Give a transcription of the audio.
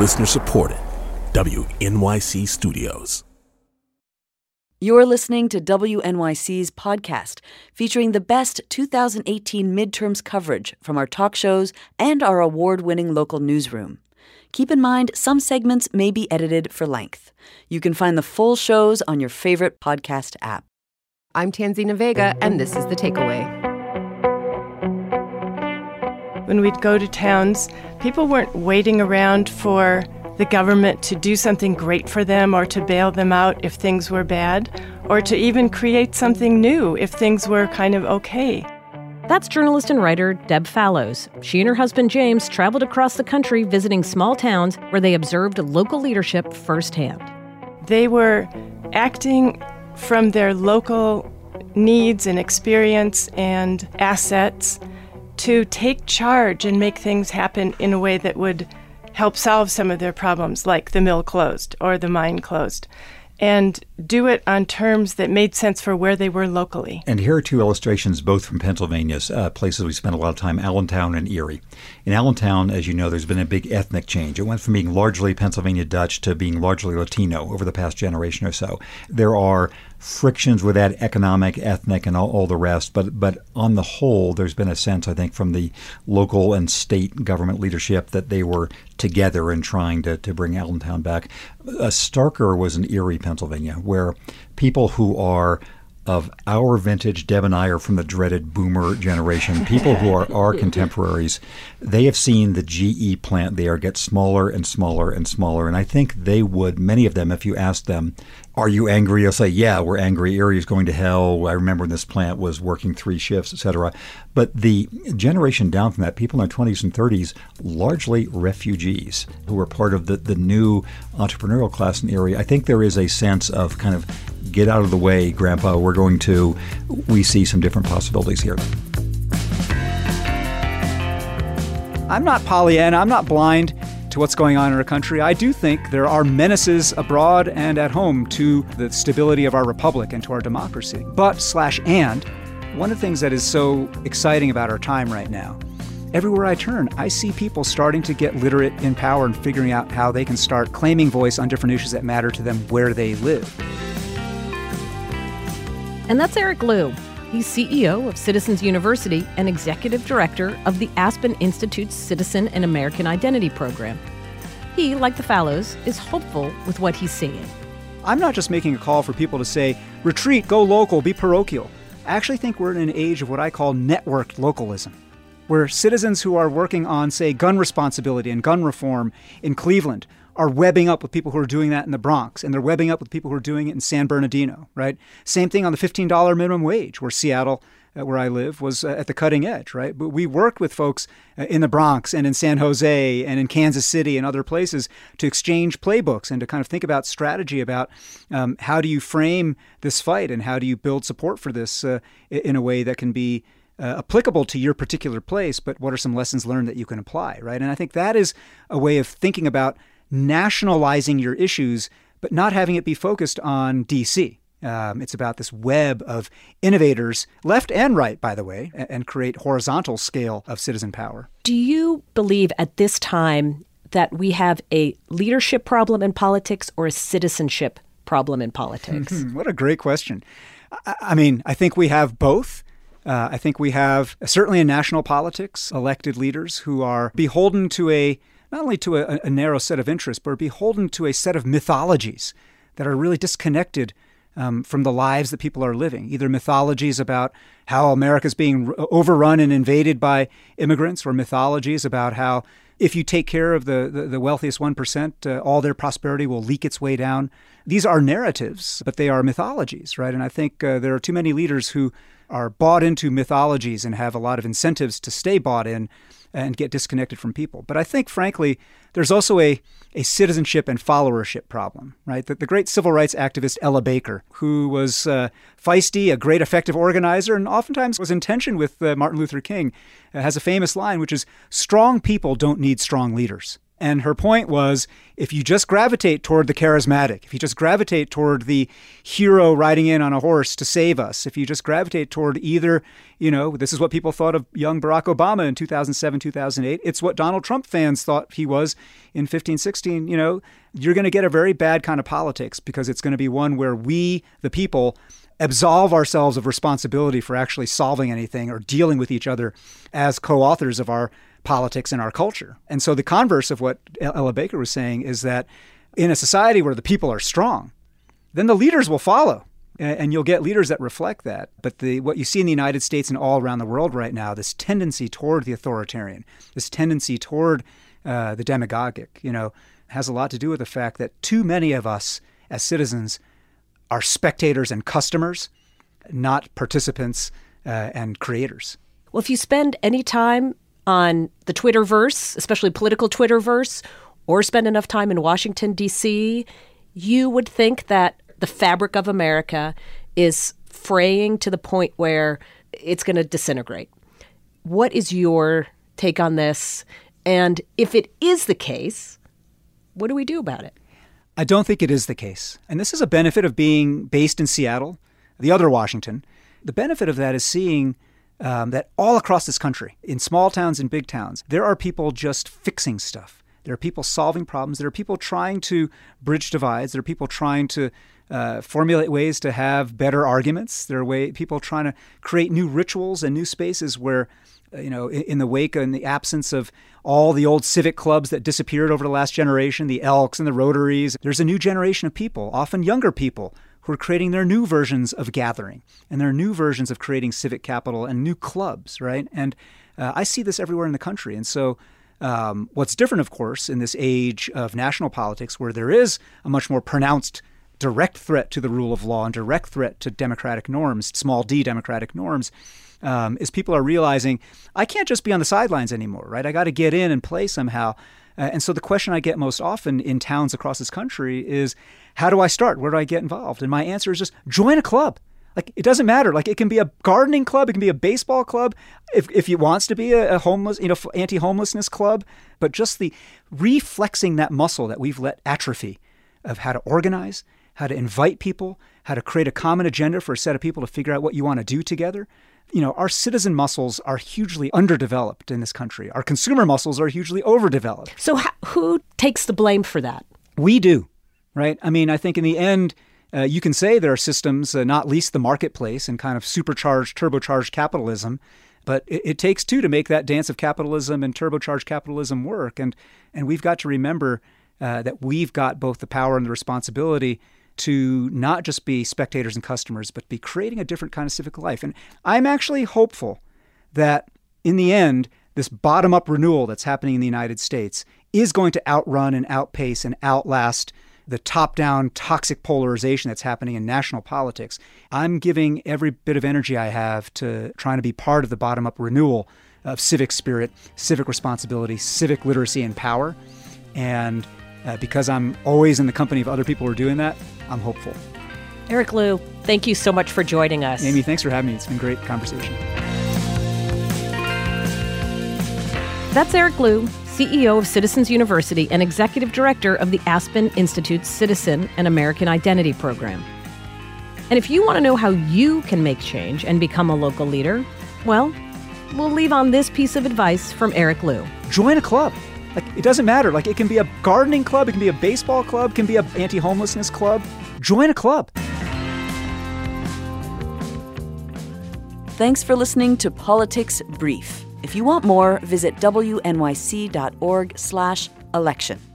Listener supported. WNYC Studios. You're listening to WNYC's podcast featuring the best 2018 midterms coverage from our talk shows and our award winning local newsroom. Keep in mind, some segments may be edited for length. You can find the full shows on your favorite podcast app. I'm Tanzina Vega, and this is The Takeaway. When we'd go to towns, people weren't waiting around for the government to do something great for them or to bail them out if things were bad, or to even create something new if things were kind of okay. That's journalist and writer Deb Fallows. She and her husband James traveled across the country visiting small towns where they observed local leadership firsthand. They were acting from their local needs and experience and assets to take charge and make things happen in a way that would help solve some of their problems, like the mill closed or the mine closed and do it on terms that made sense for where they were locally. And here are two illustrations, both from Pennsylvania, uh, places we spent a lot of time Allentown and Erie. In Allentown, as you know, there's been a big ethnic change. It went from being largely Pennsylvania Dutch to being largely Latino over the past generation or so. There are frictions with that economic, ethnic, and all, all, the rest. But but on the whole, there's been a sense, I think, from the local and state government leadership that they were together in trying to, to bring Allentown back. A starker was in Erie, Pennsylvania, where people who are of our vintage, Deb and I are from the dreaded boomer generation. People who are our contemporaries, they have seen the GE plant there get smaller and smaller and smaller. And I think they would, many of them, if you asked them, are you angry? They'll say, yeah, we're angry. Erie is going to hell. I remember when this plant was working three shifts, etc. But the generation down from that, people in their 20s and 30s, largely refugees who are part of the, the new entrepreneurial class in Erie, I think there is a sense of kind of get out of the way, Grandpa. We're going to, we see some different possibilities here. I'm not Pollyanna. I'm not blind to what's going on in our country. I do think there are menaces abroad and at home to the stability of our republic and to our democracy. But, slash, and, one of the things that is so exciting about our time right now, everywhere I turn, I see people starting to get literate in power and figuring out how they can start claiming voice on different issues that matter to them where they live. And that's Eric Liu. He's CEO of Citizens University and executive director of the Aspen Institute's Citizen and American Identity program. He, like the Fallows, is hopeful with what he's seeing. I'm not just making a call for people to say, retreat, go local, be parochial. I actually think we're in an age of what I call networked localism, where citizens who are working on, say, gun responsibility and gun reform in Cleveland are webbing up with people who are doing that in the Bronx, and they're webbing up with people who are doing it in San Bernardino, right? Same thing on the $15 minimum wage, where Seattle, uh, where I live, was uh, at the cutting edge, right? But we worked with folks uh, in the Bronx and in San Jose and in Kansas City and other places to exchange playbooks and to kind of think about strategy about um, how do you frame this fight and how do you build support for this uh, in a way that can be uh, applicable to your particular place, but what are some lessons learned that you can apply, right? And I think that is a way of thinking about nationalizing your issues, but not having it be focused on DC. Um, it's about this web of innovators, left and right, by the way, and, create horizontal scale of citizen power. Do you believe at this time that we have a leadership problem in politics or a citizenship problem in politics? what a great question. I, I mean, I think we have both. Uh, I think we have certainly in national politics elected leaders who are beholden to a not only to a, a narrow set of interests, but are beholden to a set of mythologies that are really disconnected um, from the lives that people are living. Either mythologies about how America is being overrun and invaded by immigrants, or mythologies about how if you take care of the, the, the wealthiest 1%, uh, all their prosperity will leak its way down. These are narratives, but they are mythologies, right? And I think uh, there are too many leaders who are bought into mythologies and have a lot of incentives to stay bought in and get disconnected from people. But I think, frankly, there's also a, a citizenship and followership problem, right? The, the great civil rights activist Ella Baker, who was uh, feisty, a great effective organizer, and oftentimes was in tension with uh, Martin Luther King, uh, has a famous line, which is strong people don't need strong leaders. And her point was if you just gravitate toward the charismatic, if you just gravitate toward the hero riding in on a horse to save us, if you just gravitate toward either, you know, this is what people thought of young Barack Obama in 2007, 2008, it's what Donald Trump fans thought he was in 15, 16, you know, you're going to get a very bad kind of politics because it's going to be one where we, the people, absolve ourselves of responsibility for actually solving anything or dealing with each other as co authors of our politics and our culture. And so the converse of what Ella Baker was saying is that in a society where the people are strong, then the leaders will follow. And you'll get leaders that reflect that. But the, what you see in the United States and all around the world right now, this tendency toward the authoritarian, this tendency toward uh, the demagogic, you know, has a lot to do with the fact that too many of us as citizens are spectators and customers, not participants uh, and creators. Well, if you spend any time on the Twitterverse, especially political Twitterverse, or spend enough time in Washington, D.C., you would think that the fabric of America is fraying to the point where it's going to disintegrate. What is your take on this? And if it is the case, what do we do about it? I don't think it is the case. And this is a benefit of being based in Seattle, the other Washington. The benefit of that is seeing um, that all across this country, in small towns and big towns, there are people just fixing stuff. There are people solving problems. There are people trying to bridge divides. There are people trying to uh, formulate ways to have better arguments. There are way, people trying to create new rituals and new spaces where, uh, you know, in, in the wake and the absence of all the old civic clubs that disappeared over the last generation, the Elks and the Rotaries, there's a new generation of people, often younger people, who are creating their new versions of gathering and their new versions of creating civic capital and new clubs, right? And uh, I see this everywhere in the country. And so, um, what's different, of course, in this age of national politics where there is a much more pronounced direct threat to the rule of law and direct threat to democratic norms, small d democratic norms, um, is people are realizing I can't just be on the sidelines anymore, right? I got to get in and play somehow. Uh, and so the question I get most often in towns across this country is, how do I start? Where do I get involved? And my answer is just join a club. Like it doesn't matter. Like it can be a gardening club, it can be a baseball club, if if it wants to be a, a homeless, you know, anti-homelessness club. But just the reflexing that muscle that we've let atrophy of how to organize, how to invite people, how to create a common agenda for a set of people to figure out what you want to do together you know, our citizen muscles are hugely underdeveloped in this country. Our consumer muscles are hugely overdeveloped. So, who takes the blame for that? We do, right? I mean, I think in the end, uh, you can say there are systems, uh, not least the marketplace and kind of supercharged, turbocharged capitalism, but it, it, takes two to make that dance of capitalism and turbocharged capitalism work. And and we've got to remember uh, that we've got both the power and the responsibility to not just be spectators and customers, but be creating a different kind of civic life. And I'm actually hopeful that in the end, this bottom up renewal that's happening in the United States is going to outrun and outpace and outlast the top down toxic polarization that's happening in national politics. I'm giving every bit of energy I have to trying to be part of the bottom up renewal of civic spirit, civic responsibility, civic literacy, and power. And uh, because I'm always in the company of other people who are doing that, I'm hopeful. Eric Liu, thank you so much for joining us. Amy, thanks for having me. It's been a great conversation. That's Eric Liu, CEO of Citizens University and Executive Director of the Aspen Institute's Citizen and American Identity Program. And if you want to know how you can make change and become a local leader, well, we'll leave on this piece of advice from Eric Liu. Join a club. Like it doesn't matter. Like it can be a gardening club, it can be a baseball club, it can be an anti-homelessness club. Join a club. Thanks for listening to Politics Brief. If you want more, visit wnyc.org/election.